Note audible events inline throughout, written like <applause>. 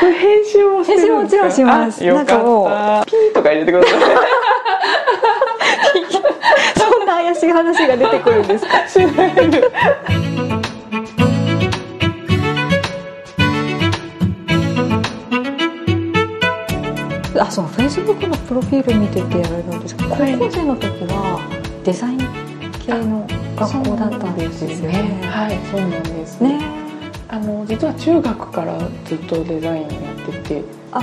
これ編集もしてるんですか？編集もちろんします。あよかった。なんかもうピーとか入れてください。<laughs> そんな怪しい話が出てくるんですか？しないであそうフェイスブックのプロフィール見ててあれなんですけど、はい。高校生の時はデザイン系の学校だったんですよね。はい。そうなんですねあの実は中学からずっとデザインやってて、あ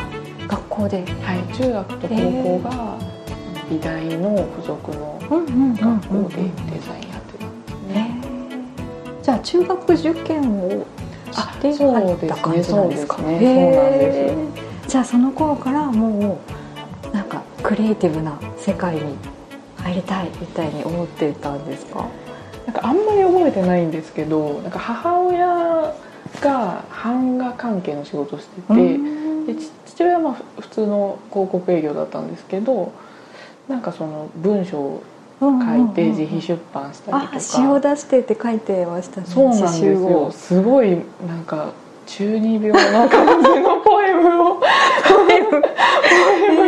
学校で。はい、中学と高校が美大の付属の学校でデザインやってた。んですね。ねじゃあ中学受験をしてそう入っですねた感じなんですか？ね。そうなんです。じゃあその頃からもうなんかクリエイティブな世界に入りたいみたいに思ってたんですか？なんかあんまり覚えてないんですけどなんか母親が版画関係の仕事をしてて、でち父親はまあふ普通の広告営業だったんですけどなんかその文章を書いて自費出版したりとか、あ詩を出してって書いてましたね。そうなんですよ。を。すごいなんか中二病な感じのポエムをポエム。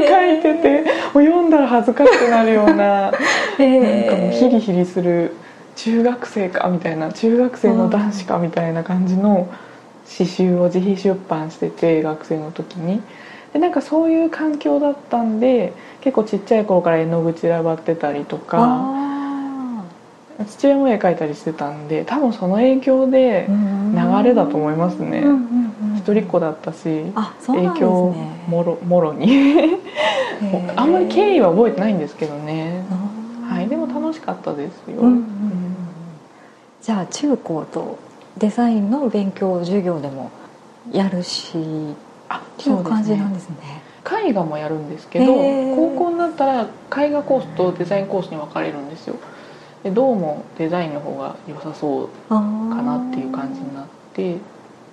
書いててもう読んだら恥ずかしくなるような <laughs> なんかもうヒリヒリする中学生かみたいな中学生の男子かみたいな感じの詩集を自費出版してて学生の時に。でなんかそういう環境だったんで結構ちっちゃい頃から絵の具散らばってたりとかあ。父親も絵描いたりしてたんで多分その影響でー流れだと思いますね。一人っ子だったしあそうなんです影響ねもろもろに。あんまり経緯は覚えてないんですけどね。はいでも楽しかったですよ、うんうん。うん。じゃあ中高とデザインの勉強授業でもやるしあっていう感じなんですね。絵画もやるんですけど高校になったら絵画コースとデザインコースに分かれるんですよ。でどうもデザインの方が良さそうかかなっていう感じになって。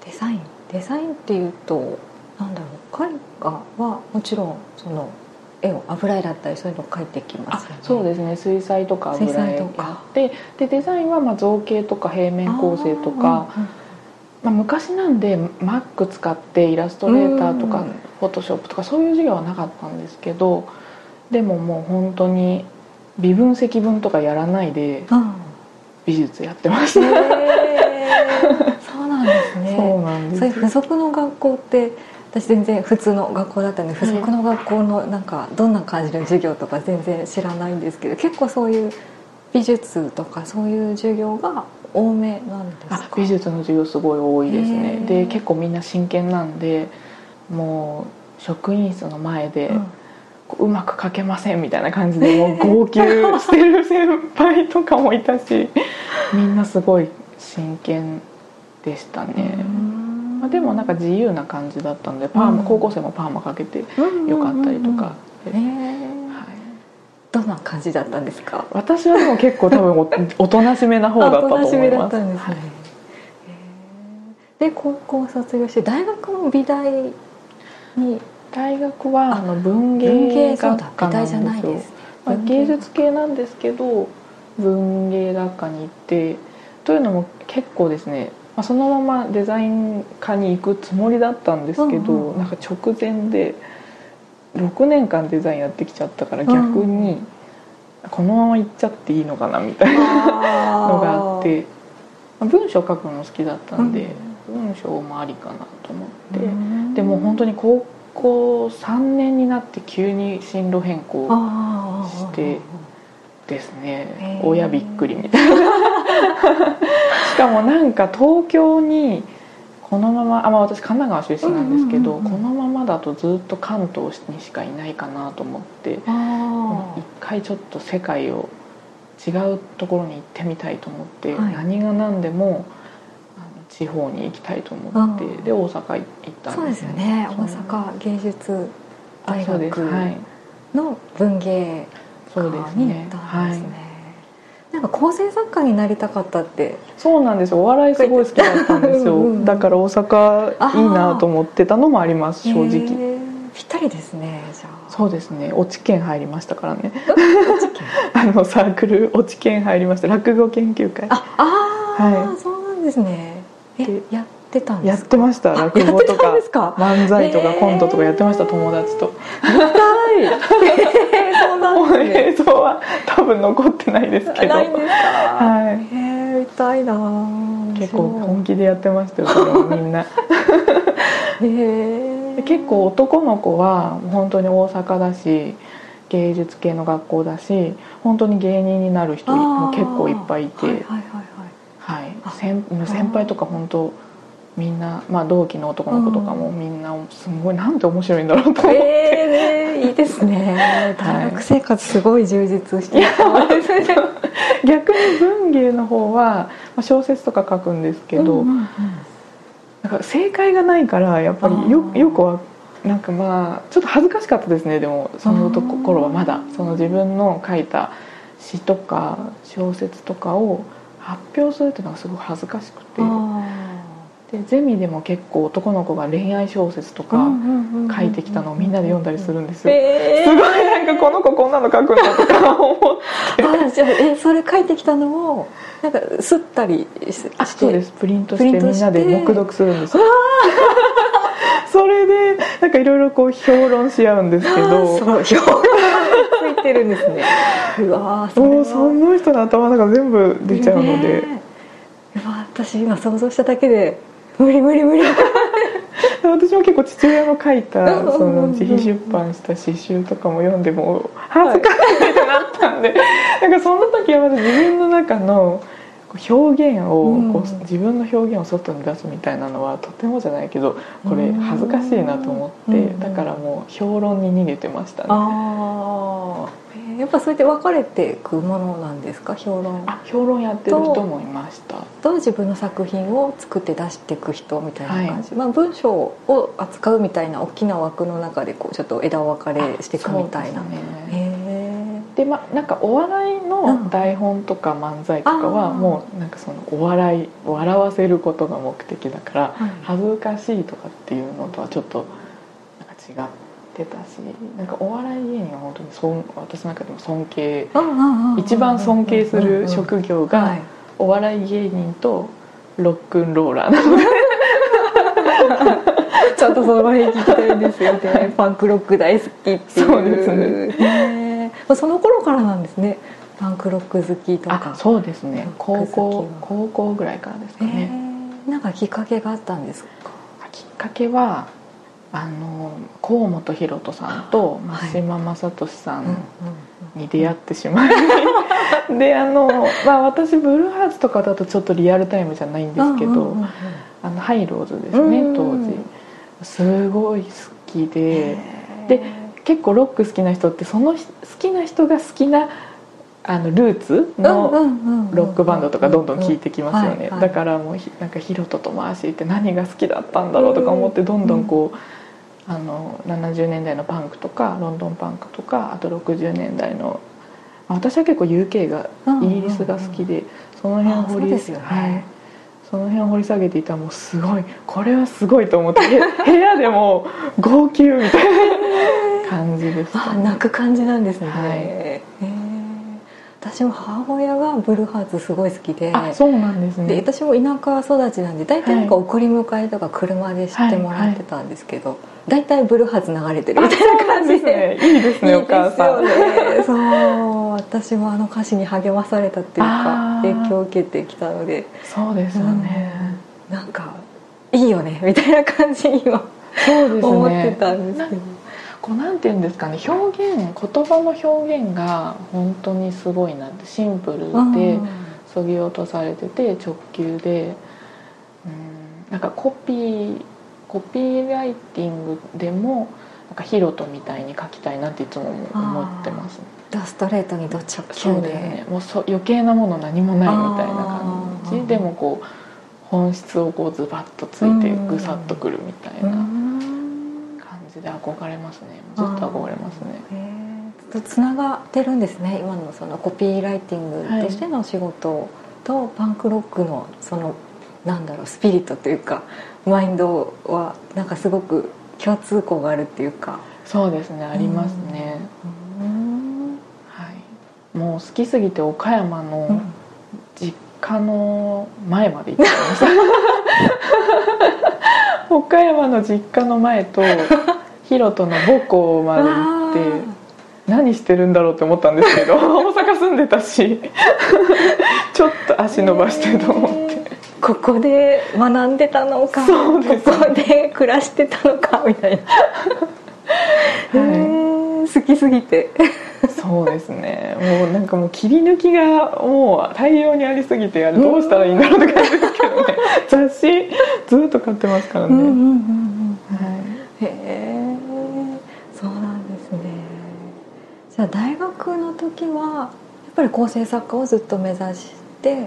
デザイン？デザインっていうとなんだろう。絵画はもちろんその絵を油絵だったりそういうのを描いてきまあすよね。そうですね。水彩とか油絵とか。って。でデザインはまあ造形とか平面構成とか、まあ、昔なんで Mac 使ってイラストレーターとかうん。フォトショップとかそういう授業はなかったんですけどでももう本当に微分積分とかやらないであ美術やってました、<laughs> うなんですね。そうなんです。そういう付属の学校って私全然普通の学校だったんで付属の学校のなんかどんな感じの授業とか全然知らないんですけど結構そういう美術とかそういう授業が多めなんですか？あ美術の授業すごい多いですね。で結構みんな真剣なんでもう職員室の前で、うん。こううまく描けませんみたいな感じで <laughs> もう号泣してる先輩とかもいたしみんなすごい真剣でしたね、まあ、でもなんか自由な感じだったんでパーマ、うん。高校生もパーマかけてよかったりとか、どんな感じだったんですか？私はでも結構多分お <laughs> おとなしめな方だったと思います。んですね。はい。で高校卒業して大学も美大に？大学はあの文文芸学科なんですよ。ね。まあ、芸術系なんですけど文芸学科に行ってというのも結構ですね、まあ、そのままデザイン科に行くつもりだったんですけど、うんうん。なんか直前で6年間デザインやってきちゃったから逆にこのまま行っちゃっていいのかなみたいなのがあってまあ文章書くの好きだったんで、文章もありかなと思って。うん。でも本当に高校3年になって急に進路変更してですね。親びっくりみたいな。<laughs> しかもなんか東京にこのままあ、まあ、私神奈川出身なんですけど、このままだとずっと関東にしかいないかなと思ってあ一回ちょっと世界を違うところに行ってみたいと思って、はい。何が何でも地方に行きたいと思ってうん。で大阪行ったんそうですよね。大阪芸術大あそうです。学はい。の文芸そう科ですね。に行ったんはい。ですねなんか構成作家になりたかったって。そうなんですよ。お笑いすごい好きだったんですよ。うんうんだから大阪いいなと思ってたのもあります正直。へーぴったりですねじゃあ。そうですね。落ち研入りましたからね。<laughs> あのサークル落ち研入りました。落語研究会。ああー、はそうなんですね。えでやってたんやってました。落語とか。漫才とかコントとかやってました、友達と。見たい。<laughs> そうなんです、ね、映像は多分残ってないですけど。ないんですか？はい。へえ見たいな結構本気でやってましたよ <laughs> みんな。へえ結構男の子は本当に大阪だし芸術系の学校だし本当に芸人になる人も結構いっぱいいて、はいはいはいはい、先先輩とか本当みんな、まあ、同期の男の子とかもみんなすごいなんて面白いんだろうと思って、えー、いいですね。大学生活すごい充実してそうですね逆に文芸の方は小説とか書くんですけど、うんうんうん、なんか正解がないからやっぱりよよくはなんかまあちょっと恥ずかしかったですねでもそのところはまだ。その自分の書いた詩とか小説とかを発表するっていうのがすごい恥ずかしくてでゼミでも結構男の子が恋愛小説とか書いてきたのをみんなで読んだりするんですよ、えー、すごいなんかこの子こんなの書くんだとか思って。あじゃあえそれ書いてきたのをなんかすったりしてあそうです。プリントしてみんなで黙読するんですよ。<laughs> それでなんかいろいろこう評論し合うんですけど。そう評論ついてるんですね。うわもうその人の頭の中全部出ちゃうので、ね、私今想像しただけで無理無理無理。<laughs> 私も結構父親の書いたその自費出版した詩集とかも読んでも恥ずかしいってなったんで、<laughs> なんかその時はまず自分の中の表現をこう、自分の表現を外に出すみたいなのはとてもじゃないけどこれ恥ずかしいなと思って、だからもう評論に逃げてましたね。あやっぱそうやって分かれていくものなんですか評論。あ評論やってる人もいました。と自分の作品を作って出していく人みたいな感じ、はい、まあ、文章を扱うみたいな大きな枠の中でこうちょっと枝分かれしていくみたいな、ね、でまあなんかお笑いの台本とか漫才とかはもうなんかそのお笑い笑わせることが目的だから恥ずかしいとかっていうのとはちょっとなんか違ってってたしなんかお笑い芸人は本当にそん私の中でも尊敬。一番尊敬する職業がお笑い芸人とロックンローラーなのでちゃんとその辺聞きたいんですよねパンクロック大好きっていうそうですねその頃からなんですねパンクロック好きとかそうですね高校高校ぐらいからですかねなんかきっかけがあったんですかきっかけはあの河本大翔さんと増島正俊さんに出会ってしまい、<laughs> はい、であの、まあ、私ブルーハーツとかだとちょっとリアルタイムじゃないんですけど、あのハイローズですね当時。すごい好きで。で結構ロック好きな人ってその好きな人が好きなあのルーツのロックバンドとかどんどん聴いてきますよね。だからもうなんかヒロトとマーシーって何が好きだったんだろうとか思ってどんどんこう。あの70年代のパンクとかロンドンパンクとかあと60年代の私は結構 UK がイギリスが好きでその辺掘り、ね、はい、その辺を掘り下げていたらもうすごいこれはすごいと思って <laughs> 部屋でも号泣みたいな感じです、ね、あ泣く感じなんですね、はい私も母親がブルーハーツすごい好きで。そうなんですね。で私も田舎育ちなんで大体なんか送り迎えとか車で知ってもらってたんですけど、はい。はい大体ブルーハーツ流れてるみたいな感じで。いいですねお母さん。ね、<laughs> そう。私もあの歌詞に励まされたっていうか影響を受けてきたので。そうですよね、うん、なんかいいよねみたいな感じにはね、思ってたんですけどこうなんていうんですかね表現言葉の表現が本当にすごいなってシンプルでそぎ落とされてて直球で。うんなんかコピーコピーライティングでもなんかヒロトみたいに書きたいなっていつも思ってます、ね、ストレートにど直球で。ね。もうそ余計なもの何もないみたいな感じ。でもこう本質をこうズバッとついてぐさっとくるみたいな。感じで憧れますね。ずっと憧れますね。つながってるんですね。今のそのコピーライティングとしての仕事とパンクロックのそのなんだろうスピリットというかマインドはなんかすごく共通項があるっていうか。そうですね。ありますね、はい、もう好きすぎて岡山の実家の前まで行ってました。<laughs> 岡山の実家の前とヒロトの母校まで行って何してるんだろうって思ったんですけど <laughs> 大阪住んでたしちょっと足伸ばしてと思って。ここで学んでたのかそうです、ここで暮らしてたのかみたいな、はい、好きすぎて。そうですね。もうなんかもう切り抜きがもう大量にありすぎてあれどうしたらいいんだろうって感じですけどね。<laughs> 雑誌ずっと買ってますからね、うんうんうんうんはい、へえじゃあ大学の時はやっぱり構成作家をずっと目指して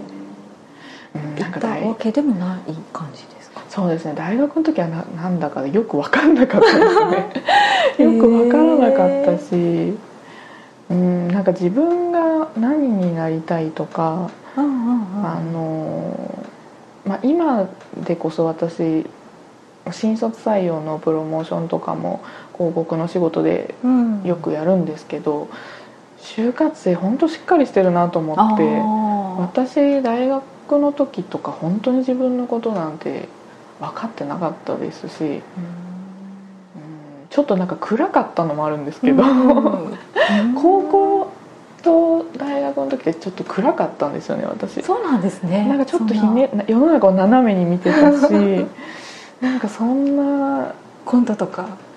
行ったわけでもない感じですか？そうですね。大学の時はななんだかよく分かんなかったですね。<laughs> よく分からなかったし。うん。なんか自分が何になりたいとか、あのまあ、今でこそ私新卒採用のプロモーションとかも広告の仕事でよくやるんですけど、うん、就活生本当しっかりしてるなと思って私大学の時とか本当に自分のことなんて分かってなかったですし、うん、ちょっとなんか暗かったのもあるんですけど、<laughs> 高校と大学の時ってちょっと暗かったんですよね私。そうなんですね。なんかちょっとひね世の中を斜めに見てたし <laughs> なんかそんなコントとか。や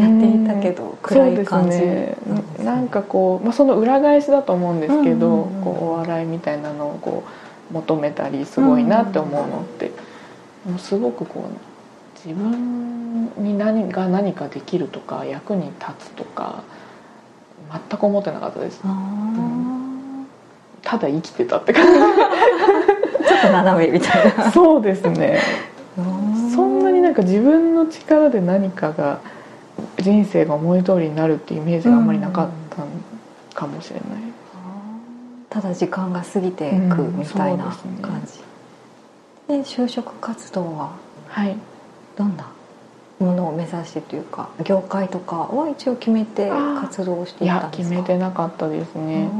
っていたけど、暗い感じね。なんかこう、まあ、その裏返しだと思うんですけど、こうお笑いみたいなのをこう求めたりすごいなって思うのって、もうすごくこう自分に何が何かできるとか役に立つとか全く思ってなかったです、うん、ただ生きてたって感じ。<laughs> ちょっと斜めみたいな。そうですね。<laughs> そんなになんか自分の力で何かが人生が思い通りになるっていうイメージがあんまりなかったかもしれない、ただ時間が過ぎていくみたいな感じ、うん、で、ね、就職活動は？どんなものを目指してというか業界とかは一応決めて活動していたんですか？決めてなかったですね。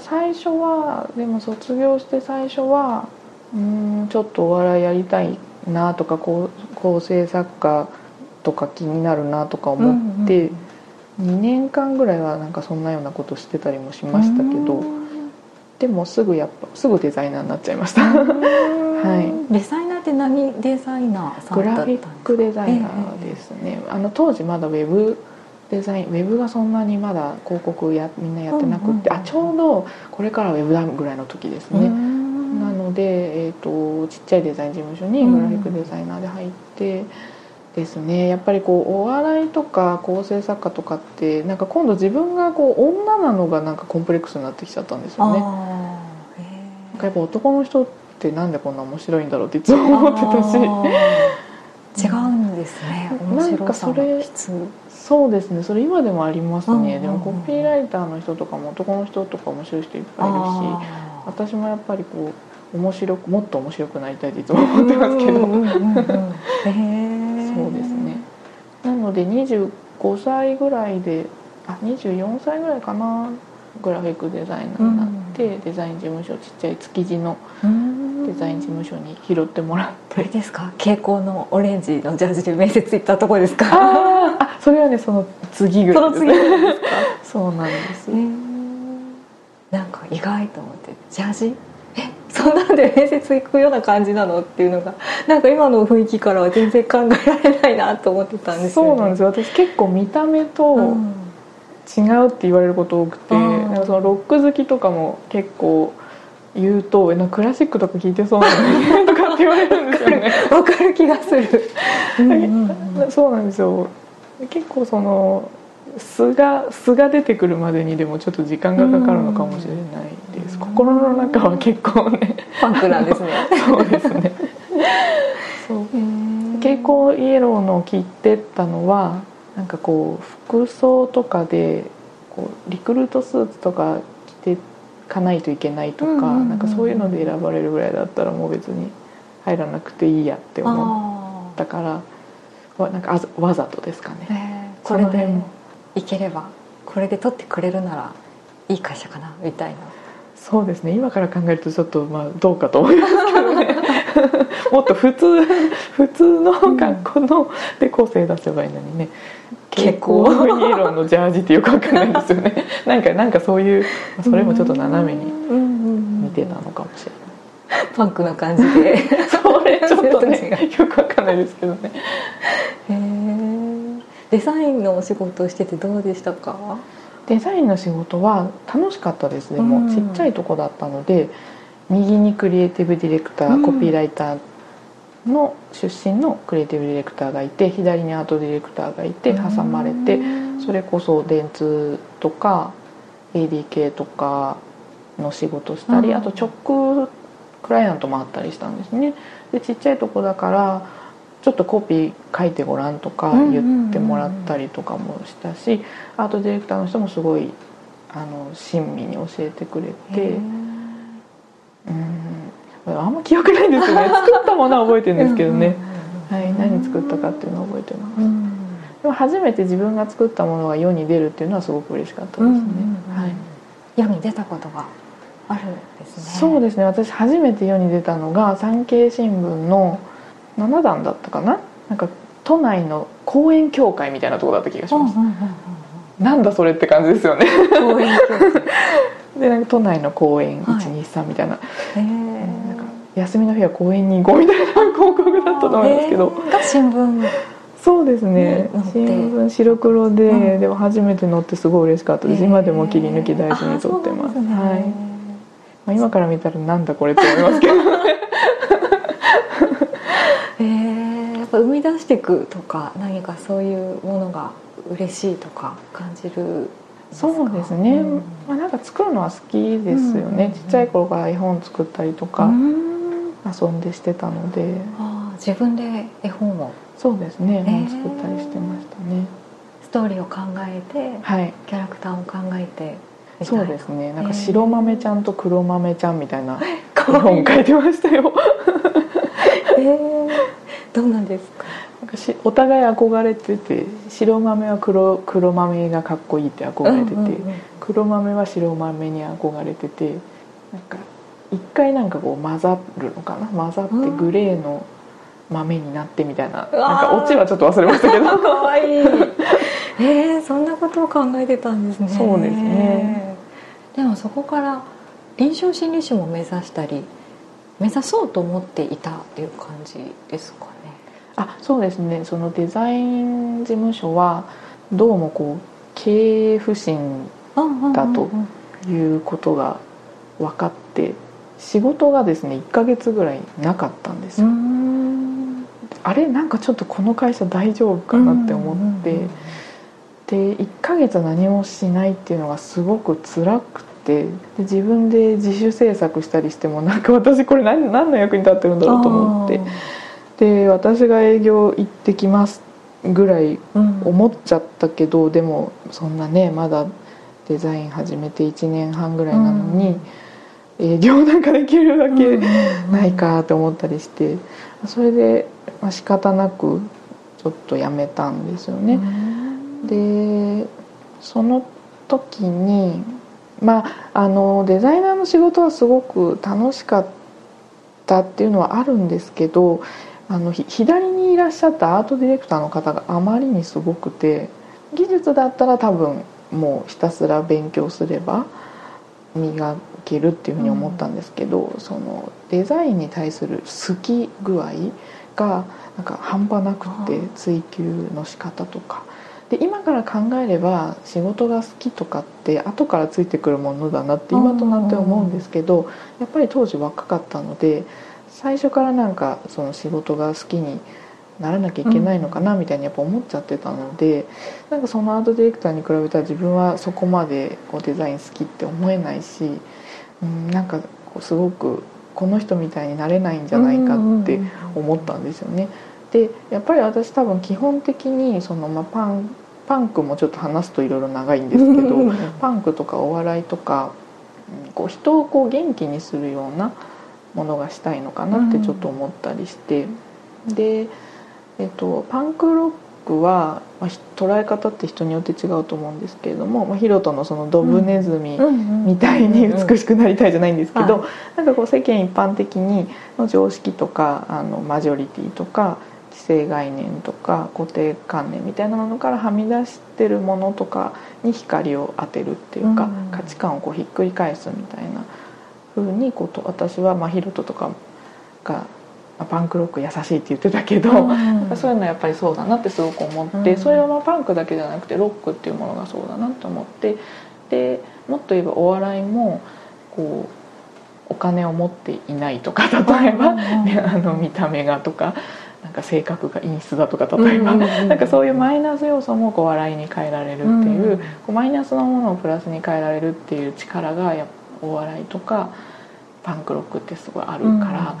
最初はでも卒業して最初はうんちょっとお笑いやりたいなとか構成作家とか気になるなとか思って、うんうん。2年間ぐらいはなんかそんなようなことしてたりもしましたけどでもすぐやっぱすぐデザイナーになっちゃいました。はい。デザイナーって何デザイナーグラフィックデザイナーですね、えー、あの当時まだウェブデザインウェブがそんなにまだ広告やみんなやってなくて、あちょうどこれからウェブだぐらいの時ですね。なので、えーと、ちっちゃいデザイン事務所にグラフィックデザイナーで入って、ですね。やっぱりこうお笑いとか構成作家とかってなんか今度自分がこう女なのがなんかコンプレックスになってきちゃったんですよね。なんかやっぱ男の人ってなんでこんな面白いんだろうっていつも思ってたし。違うんですね。なんかそれそうですね。それ今でもありますね。でもコピーライターの人とかも男の人とか面白い人いっぱいいるし私もやっぱりこう面白くもっと面白くなりたいっていつも思ってますけど。そうですね。なので25歳ぐらいであ24歳ぐらいかなグラフィックデザイナーになって、うん、デザイン事務所ちっちゃい築地のデザイン事務所に拾ってもらって。あれですか？蛍光のオレンジのジャージで面接行ったとこですか？あそれはねその次ぐ。らいです、ね、その次ですかそうなんです、なんか意外と思ってジャージ？そんなんで面接行くような感じなの？っていうのがなんか今の雰囲気からは全然考えられないなと思ってたんですよ、ね、そうなんですよ。私結構見た目と違うって言われること多くて、うん、なんかそのロック好きとかも結構言うとなんかクラシックとか聴いてそうなのにとかって言われるんですよね。<laughs> わかる気がする。<laughs> そうなんですよ。結構その素が素が出てくるまでにでもちょっと時間がかかるのかもしれないです。心の中は結構ね。パンクなんですね。<laughs> そうですね。そう。蛍光イエローの着てったのはなんかこう服装とかでこうリクルートスーツとか着てかないといけないとか、なんかそういうので選ばれるぐらいだったらもう別に入らなくていいやって思ったからなん。かわざとですかね。これでいければこれで取ってくれるならいい会社かなみたいな。そうですね。今から考えるとちょっとまあどうかと思いますけどね。<laughs> もっと普通普通の学校ので個性出せばいいのにね、結構。イエローのジャージってよくわかんないんですよねなんかなんかそういうそれもちょっと斜めに似てたのかもしれない、<laughs> パンクな感じで。それちょっとね <laughs> よくわかんないですけどねデザインのお仕事をしててどうでしたか？デザインの仕事は楽しかったですでも、うん、ちっちゃいとこだったので右にクリエイティブディレクター、コピーライターの出身のクリエイティブディレクターがいて左にアートディレクターがいて挟まれてそれこそ電通とか ADK とかの仕事したりあと直クライアントもあったりしたんですね。でちっちゃいとこだからちょっとコピー書いてごらんとか言ってもらったりとかもしたしアートディレクターの人もすごいあの親身に教えてくれて。うん。あんま記憶ないんですよね。<laughs> 作ったものは覚えてるんですけどね。はい、何作ったかっていうのは覚えてます、でも初めて自分が作ったものが世に出るっていうのはすごく嬉しかったですね、はい、世に出たことがあるんですね。そうですね。私初めて世に出たのが産経新聞の7段だったかな？なんか都内の公園協会みたいなとこだった気がします、なんだそれって感じですよね。<laughs> でなんか都内の公園123みたいな,、はいなんか休みの日は公園に行こうみたいな広告だったと思うんですけど、が新聞。そうですね。新聞白黒で、うん、でも初めて乗ってすごい嬉しかったです。今でも切り抜き大事に撮ってます、ね、はい、まあ、今から見たらなんだこれって思いますけどね <laughs> えー、やっぱ生み出していくとか何かそういうものが嬉しいとか感じるそうですね、うん、まあ、なんか作るのは好きですよね、うん、ちっちゃい頃から絵本作ったりとか遊んでしてたので、あ自分で絵本を？そうですね。絵本作ったりしてましたね、ストーリーを考えて、はい、キャラクターを考えてそうですね。なんか白豆ちゃんと黒豆ちゃんみたいな <laughs> 絵本書いてましたよ。<laughs> えー、どうなんですか？お互い憧れてて白豆は黒黒豆がかっこいいって憧れてて、うんうんうん、黒豆は白豆に憧れててなんか一回なんかこう混ざるのかな？混ざってグレーの豆になってみたいな、うん、なんかオチはちょっと忘れましたけど。<laughs> かわい。いえー、そんなことを考えてたんですね。そうですね。でもそこから臨床心理士も目指したり目指そうと思っていたっていう感じですかあそうですね。そのデザイン事務所はどうもこう経営不振だということが分かって仕事がですね1ヶ月ぐらいなかったんですよ。あれなんかちょっとこの会社大丈夫かなって思って。で1ヶ月何もしないっていうのがすごく辛くてで自分で自主制作したりしてもなんか私これ何何の役に立ってるんだろうと思って。で私が営業行ってきますぐらい思っちゃったけど、うん、でもそんなねまだデザイン始めて1年半ぐらいなのに、うん、営業なんかできるわけないかと思ったりしてそれで、まあ、仕方なくちょっとやめたんですよね。うん、でその時にまああのデザイナーの仕事はすごく楽しかったっていうのはあるんですけどあの左にいらっしゃったアートディレクターの方があまりにすごくて技術だったら多分もうひたすら勉強すれば磨けるっていうふうに思ったんですけど、うん、そのデザインに対する好き具合がなんか半端なくて追求の仕方とか。で今から考えれば仕事が好きとかって後からついてくるものだなって今となって思うんですけどやっぱり当時若かったので最初からなんかその仕事が好きにならなきゃいけないのかなみたいにやっぱ思っちゃってたのでなんかそのアートディレクターに比べたら自分はそこまでこうデザイン好きって思えないし、うん、なんかこうすごくこの人みたいになれないんじゃないかって思ったんですよね。でやっぱり私多分基本的にその、まあ、パンパンクもちょっと話すといろいろ長いんですけど <laughs> パンクとかお笑いとかこう人をこう元気にするようなものがしたいのかなってちょっと思ったりして、で、えっと、パンクロックは、まあ、捉え方って人によって違うと思うんですけれども、まあ、ヒロトのそのドブネズミみたいに美しくなりたいじゃないんですけど、なんかこう世間一般的にの常識とかあのマジョリティとか既成概念とか固定観念みたいなものからはみ出してるものとかに光を当てるっていうか、価値観をこうひっくり返すみたいなふうにこと私は、まあ、ヒロトとかがパンクロック優しいって言ってたけど、うん、<laughs> そういうのはやっぱりそうだなってすごく思って、うん、それはまあパンクだけじゃなくてロックっていうものがそうだなと思ってでもっと言えばお笑いもこうお金を持っていないとか例えば、うん、あの見た目がとか。なんか性格が陰湿だとか例えば、なんかそういうマイナス要素もこう笑いに変えられるっていう,、こうマイナスのものをプラスに変えられるっていう力がやお笑いとかパンクロックってすごいあるから、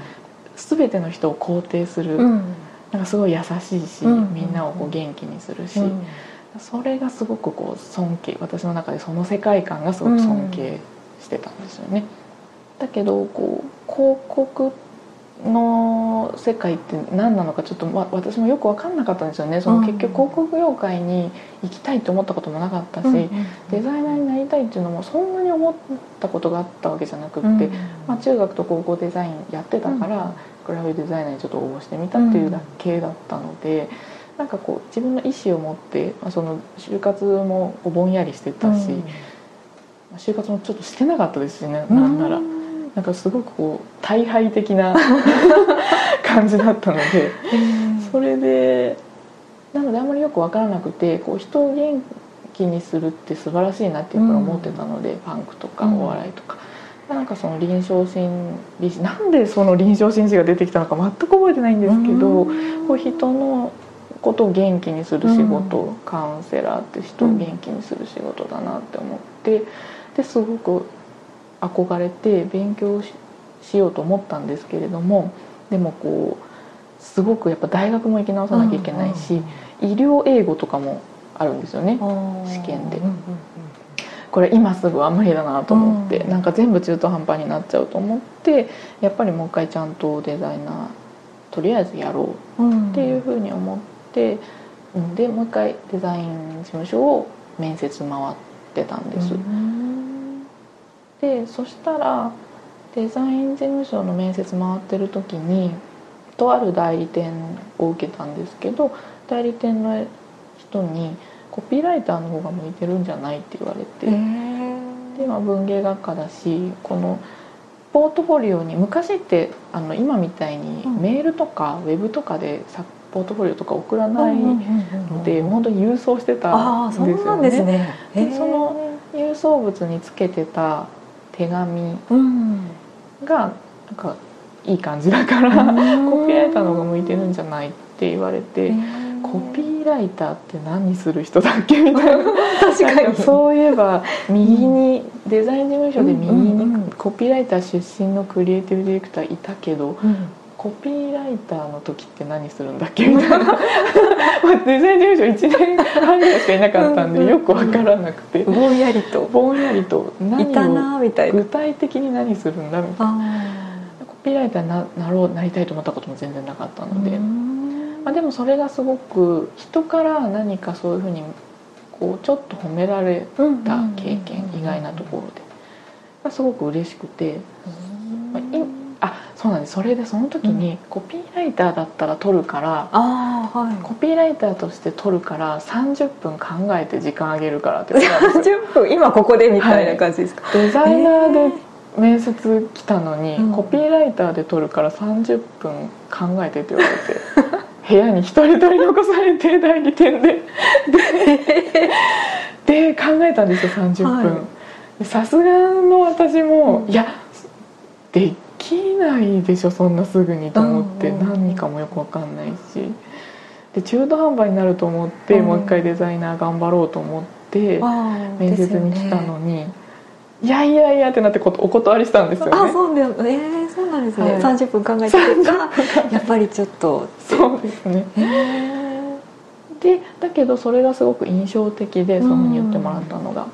全ての人を肯定する、うん、なんかすごい優しいし、うん、みんなをこう元気にするし、うん、それがすごくこう尊敬私の中でその世界観がすごく尊敬してたんですよね。だけどこう広告の世界って何なのかちょっと、ま、私もよく分かんなかったんですよね。その結局広告業界に行きたいと思ったこともなかったし、デザイナーになりたいっていうのもそんなに思ったことがあったわけじゃなくって、まあ、中学と高校デザインやってたから、グラフィックデザイナーにちょっと応募してみたっていうだけだったので。なんかこう自分の意思を持って、まあ、その就活もぼんやりしてたし、就活もちょっとしてなかったですしね、なんなら。なんかすごくこう大敗的な <laughs> 感じだったのでそれでなのであんまりよく分からなくてこう人を元気にするって素晴らしいなっていうか思ってたので、うん、パンクとかお笑いとか。なんかその臨床心理士なんでその臨床心理士が出てきたのか全く覚えてないんですけど、うん、こう人のことを元気にする仕事、うん、カウンセラーって人を元気にする仕事だなって思ってですごく憧れて勉強しようと思ったんですけれどもでもこうすごくやっぱ大学も行き直さなきゃいけないし、医療英語とかもあるんですよね試験で。これ今すぐは無理だなと思って、なんか全部中途半端になっちゃうと思ってやっぱりもう一回ちゃんとデザイナーとりあえずやろうっていうふうに思って、うん、でもう一回デザイン事務所を面接回ってたんです。でそしたらデザイン事務所の面接回ってる時にとある代理店を受けたんですけど代理店の人に「コピーライターの方が向いてるんじゃない?」って言われて、で、まあ、文芸学科だしこのポートフォリオに昔ってあの今みたいにメールとかウェブとかでポートフォリオとか送らないので本当に郵送してたんですよね。でその郵送物につけてた手紙がなんかいい感じだからコピーライターの方が向いてるんじゃないって言われて。コピーライターって何する人だっけみたいな。<laughs> 確かに。そういえば右に、デザイン事務所で右にコピーライター出身のクリエイティブディレクターいたけど、コピーライターの時って何するんだっけ？みたいなデザイン事務所1年半ぐらいしかいなかったんでよく分からなくて。ぼんやりと。ぼんやりと。何を具体的に何するんだみたいなコピーライターにななろうなりたいと思ったことも全然なかったので、まあ、でもそれがすごく人から何かそういうふうにこうちょっと褒められた経験意外なところで。すごく嬉しくて。まあそうなんです。それでその時にコピーライターだったら撮るから、あはい、コピーライターとして撮るから30分考えて時間あげるからって言われて30 <laughs> 分今ここでみたいな感じですか、はい、デザイナーで面接来たのに、コピーライターで撮るから30分考えてって言われて <laughs> 部屋に一人取り残されて代理店で。で考えたんですよ30分。さすがの私も、いやできないでしょそんなすぐにと思って何かもよく分かんないしで中途半端になると思ってもう一回デザイナー頑張ろうと思って面接に来たのに。いやいやいやってなってお断りしたんですよね。あ、そうだよ。えー、そうなんですね。はい、30分考えてやっぱりちょっと。そうですね。で、だけどそれがすごく印象的で、そのに言ってもらったのが。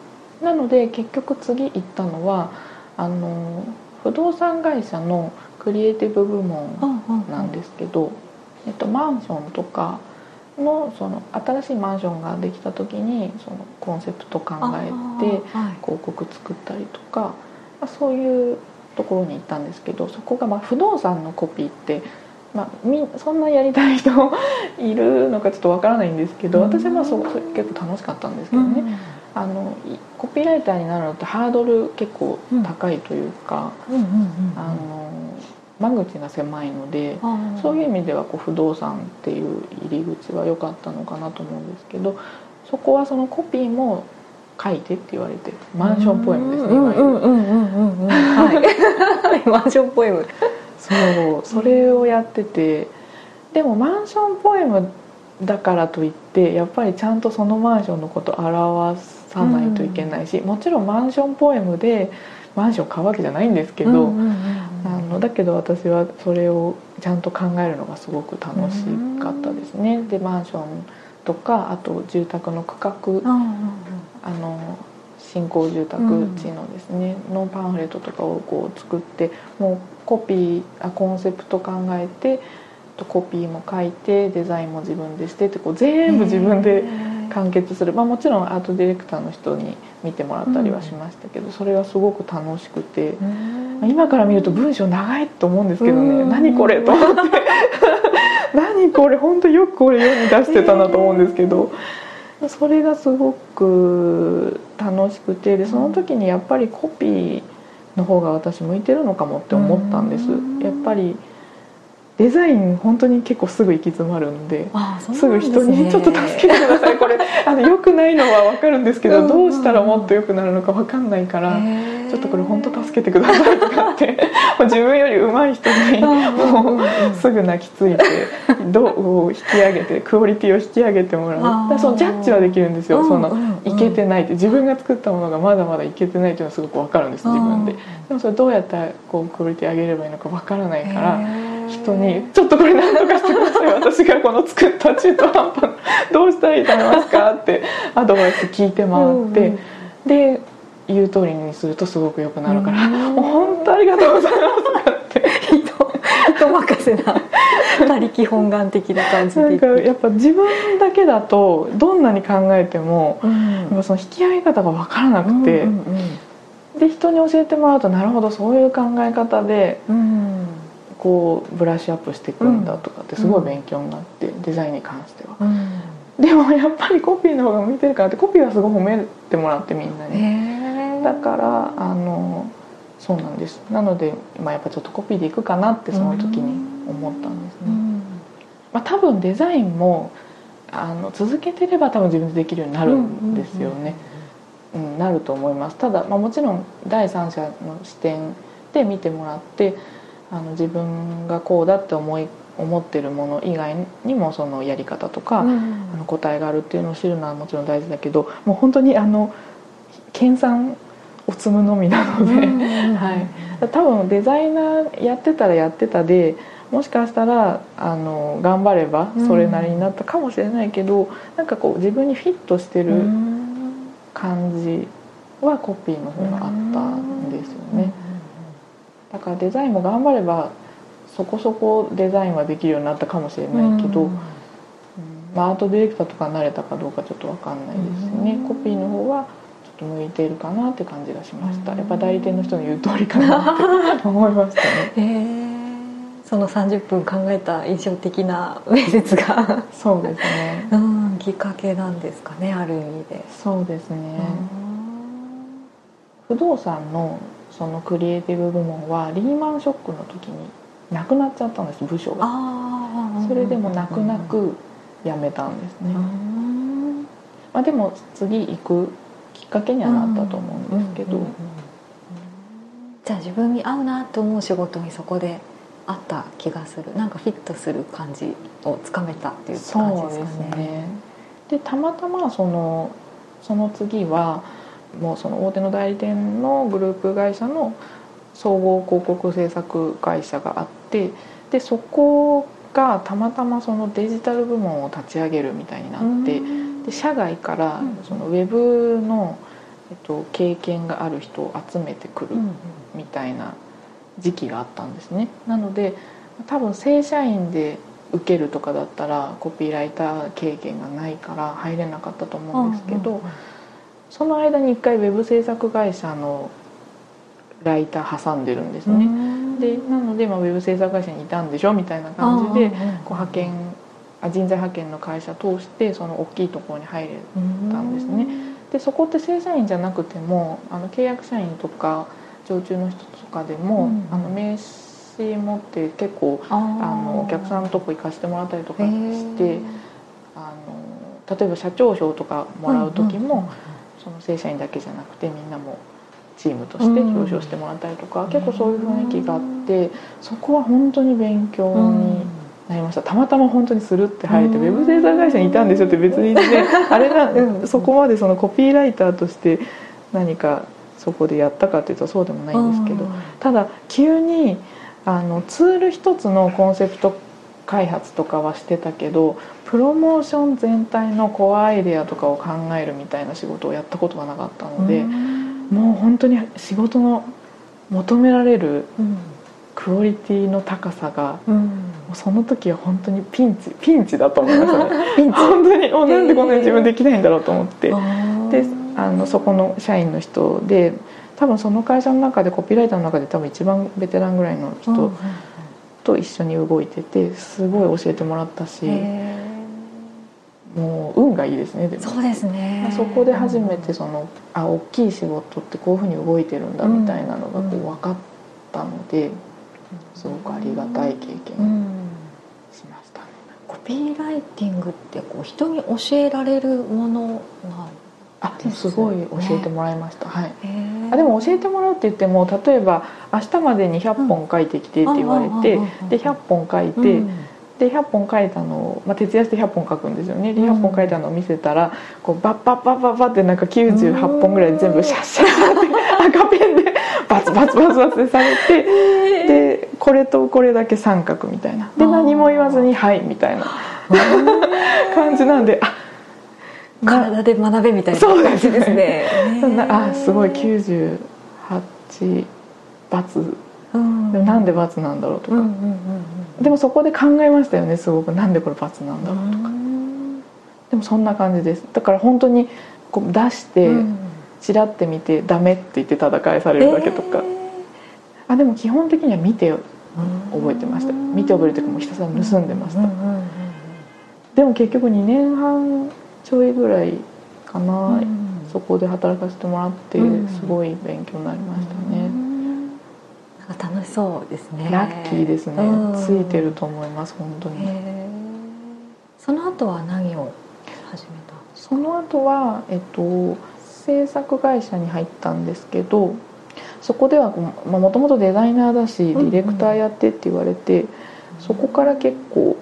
なので結局次行ったのはあの不動産会社のクリエイティブ部門なんですけど、えっと、マンションとかのその新しいマンションができた時にそのコンセプト考えて広告作ったりとか、まあ、そういうところに行ったんですけどそこがまあ不動産のコピーって、まあ、みそんなやりたい人 <laughs> いるのかちょっとわからないんですけど私はまあそそ結構楽しかったんですけどね。あのコピーライターになるのってハードル結構高いというか、あの間口が狭いのでそういう意味ではこう不動産っていう入り口は良かったのかなと思うんですけどそこはそのコピーも書いてって言われてマンションポエムですねいわゆる。マンションポエム。そうそれをやっててでもマンションポエムだからといってやっぱりちゃんとそのマンションのことを表さないといけないし、もちろんマンションポエムでマンション買うわけじゃないんですけど、あのだけど私はそれをちゃんと考えるのがすごく楽しかったですね。でマンションとかあと住宅の区画、あの新興住宅地のですね、のパンフレットとかをこう作ってもうコピーあコンセプト考えてコピーも書いてデザインも自分でしてってこう全部自分で完結する、まあ、もちろんアートディレクターの人に見てもらったりはしましたけど、それはすごく楽しくて、今から見ると文章長いと思うんですけどね、何これと思って。<laughs> 何これ本当よくこれ世に出してたなと思うんですけど。それがすごく楽しくてでその時にやっぱりコピーの方が私向いてるのかもって思ったんです。やっぱりデザイン本当に結構すぐ行き詰まるんですぐ人に「ちょっと助けてくださいこれあの良くないのは分かるんですけどどうしたらもっと良くなるのか分かんないからちょっとこれ本当助けてください」とかって <laughs> 自分より上手い人にもうすぐ泣きついてどう引き上げてクオリティを引き上げてもらう。そのジャッジはできるんですよ。そのいけてないって自分が作ったものがまだまだいけてないっていうのはすごく分かるんです自分で。でもそれどうやったらこうクオリティ上げればいいのか分からないから。人に「ちょっとこれ何とかしてください。私がこの作った中途半端どうしたらいいと思いますか?」って <laughs> アドバイス聞いて回って、で言う通りにするとすごく良くなるから「もう本当ありがとうございます」とかって。人人任せな他力本願的な感じでなんかやっぱ自分だけだとどんなに考えても、うん、その引き上げ方が分からなくて、で人に教えてもらうとなるほどそういう考え方で、うんこうブラッシュアップしていくんだとかってすごい勉強になって、うん、デザインに関しては、うん、でもやっぱりコピーの方が向いてるからってコピーはすごい褒めてもらってみんなに。だからあのそうなんです。なので、まあ、やっぱちょっとコピーでいくかなってその時に思ったんですね、うん、まあ、多分デザインもあの続けてれば多分自分でできるようになるんですよね、うん、なると思います。ただ、まあ、もちろん第三者の視点で見てもらってあの自分がこうだって思い思ってるもの以外にもそのやり方とか、うん、あの答えがあるっていうのを知るのはもちろん大事だけどもう本当にあの研鑽を積むのみなので、<laughs> はい、多分デザイナーやってたらやってたでもしかしたらあの頑張ればそれなりになったかもしれないけど、うん、なんかこう自分にフィットしてる感じはコピーの方があったんですよね。だからデザインも頑張ればそこそこデザインはできるようになったかもしれないけど、うん、まあ、アートディレクターとかになれたかどうかちょっと分かんないですね、コピーの方はちょっと向いているかなって感じがしました、やっぱ代理店の人の言う通りかなって思いましたね。<laughs> えその30分考えた印象的な面接が。そうですね、うん、きっかけなんですかねある意味で。そうですね。不動産のそのクリエイティブ部門はリーマンショックの時になくなっちゃったんです部署が。それでも泣く泣く辞めたんですね、まあ、でも次行くきっかけにはなったと思うんですけど。じゃあ自分に合うなと思う仕事にそこであった気がする。なんかフィットする感じをつかめたっていう感じですかね。ね。でたまたまそのその次はもうその大手の代理店のグループ会社の総合広告制作会社があってでそこがたまたまそのデジタル部門を立ち上げるみたいになってで社外からそのウェブの、えっと、経験がある人を集めてくるみたいな時期があったんですね。なので多分正社員で受けるとかだったらコピーライター経験がないから入れなかったと思うんですけど、その間に一回ウェブ制作会社のライター挟んでるんですね。でなので、まあ、ウェブ制作会社にいたんでしょみたいな感じでこう派遣あ人材派遣の会社通してその大きいところに入れたんですね。でそこって正社員じゃなくてもあの契約社員とか常駐の人とかでも、うん、あの名刺持って結構あのお客さんのとこ行かせてもらったりとかしてあの例えば社長賞とかもらう時も、その正社員だけじゃなくてみんなもチームとして表彰してもらったりとか、結構そういう雰囲気があってそこは本当に勉強になりました。たまたま本当にするって入れてウェブ制作会社にいたんでしょって別にね <laughs> あれなそこまでそのコピーライターとして何かそこでやったかっていうとそうでもないんですけどただ急にあのツール一つのコンセプト開発とかはしてたけどプロモーション全体のコアアイデアとかを考えるみたいな仕事をやったことがなかったので。もう本当に仕事の求められるクオリティの高さが、うん、その時は本当にピンチピンチだと思いましたね。<laughs> ピンチ。本当に。もうなんでこんなに自分できないんだろうと思って、であのそこの社員の人で多分その会社の中でコピーライターの中で多分一番ベテランぐらいの人と一緒に動いててすごい教えてもらったし。もう運がいいですねでも。そうですね。そこで初めてそのあ大きい仕事ってこういうふうに動いてるんだみたいなのがこう分かったので、すごくありがたい経験しました。ね、コピーライティングってこう人に教えられるものなんあすごい教えてもらいました、はい。あでも教えてもらうって言っても例えば明日までに100本書いてきてって言われて、で100本書いて、で100本書いたのを、まあ、徹夜して100本書くんですよね。で100本書いたのを見せたらこうバッバッバッバッバッってなんか98本ぐらい全部シャッシャッシャッって赤ペンでバツバツバツバツでされてでこれとこれだけ三角みたいな。で何も言わずに「はい」みたいな感じなんであ体で学べみたいな感じですね。そんなあすごい。98バツ、うん、でもなんでバツなんだろうとか、うんうんうんでもそこで考えましたよねすごく。なんでこれ罰なんだろうとか。でもそんな感じです。だから本当にこう出してちらって見て「ダメ」って言って叩かされるだけとか、えー、あでも基本的には見て覚えてました。見て覚えるというかもうひたすら盗んでました。でも結局2年半ちょいぐらいかな、そこで働かせてもらってすごい勉強になりましたね。楽しそうですね。ラッキーですね、ついてると思います本当に。その後は何を始めた？その後はえっと制作会社に入ったんですけどそこではもともとデザイナーだしディレクターやってって言われて、うんうん、そこから結構、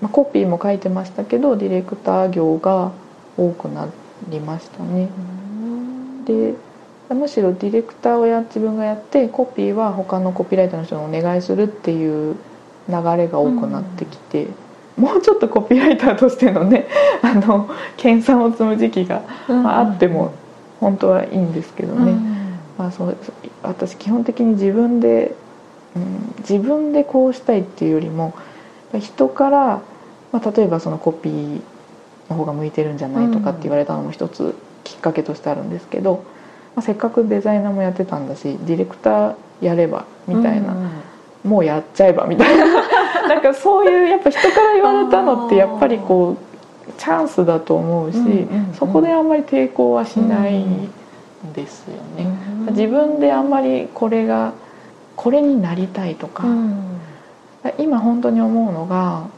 まあ、コピーも書いてましたけどディレクター業が多くなりましたね。でむしろディレクターをや自分がやってコピーは他のコピーライターの人にお願いするっていう流れが多くなってきて、うん、もうちょっとコピーライターとしてのね <laughs> あの研鑽を積む時期が、まあ、あっても本当はいいんですけどね、うん、まあ、そう私基本的に自分で、うん、自分でこうしたいっていうよりも人から、まあ、例えばそのコピーの方が向いてるんじゃないとかって言われたのも一つきっかけとしてあるんですけど。まあ、せっかくデザイナーもやってたんだしディレクターやればみたいな、もうやっちゃえばみたいな。<laughs> なんかそういうやっぱ人から言われたのってやっぱりこうチャンスだと思うし、そこであんまり抵抗はしないんですよね。自分であんまりこれがこれになりたいとか、うん、今本当に思うのが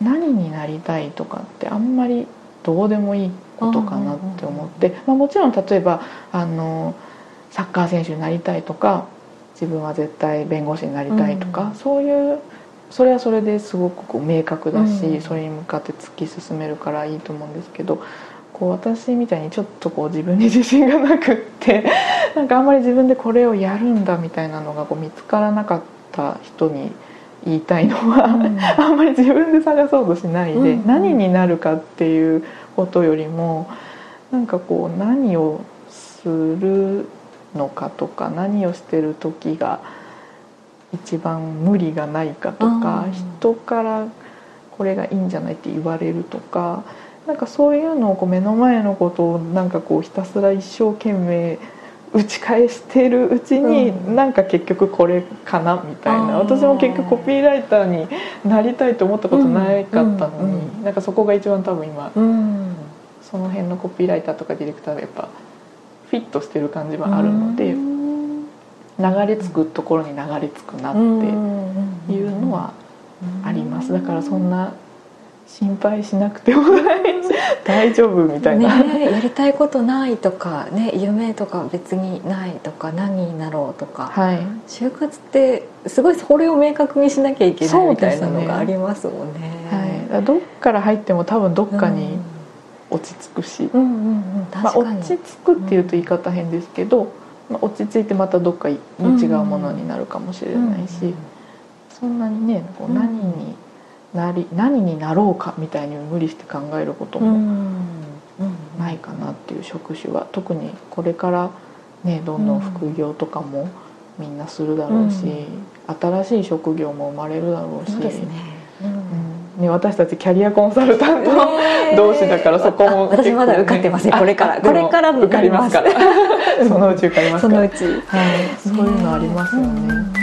何になりたいとかってあんまりどうでもいいことかなって思って、まあ、もちろん例えばあのサッカー選手になりたいとか自分は絶対弁護士になりたいとか、うん、そういうそれはそれですごくこう明確だし、うん、それに向かって突き進めるからいいと思うんですけどこう私みたいにちょっとこう自分に自信がなくってなんかあんまり自分でこれをやるんだみたいなのがこう見つからなかった人に言いたいのは、うん、あんまり自分で探そうとしないで、何になるかっていうことよりもなんかこう何をするのかとか何をしてる時が一番無理がないかとか人からこれがいいんじゃないって言われるとかなんかそういうのをこう目の前のことをなんかこうひたすら一生懸命打ち返してるうちに、うん、なんか結局これかなみたいな。私も結局コピーライターになりたいと思ったことなかったのに、うん、なんかそこが一番多分今、うん、その辺のコピーライターとかディレクターがやっぱフィットしてる感じはあるので、流れ着くところに流れ着くなっていうのはありますだからそん。な心配しなくても <laughs> 大丈夫みたいな、ね、やりたいことないとか、ね、夢とか別にないとか何になろうとか、はい、就活ってすごいそれを明確にしなきゃいけないみたいなのがありますもんね。ねはい、どっから入っても多分どっかに落ち着くし、まあ、落ち着くっていうと言い方変ですけど、まあ、落ち着いてまたどっかに違うものになるかもしれないし、そんなにねこう何に。なり何になろうかみたいに無理して考えることもないかなっていう職種は。特にこれからねどんどん副業とかもみんなするだろうし、新しい職業も生まれるだろうし。ね、私たちキャリアコンサルタント同士だからそこも、私まだ受かってません。これから。これから受かりますから。<laughs> そのうち受かりますそのうち、はい、そういうのありますよね。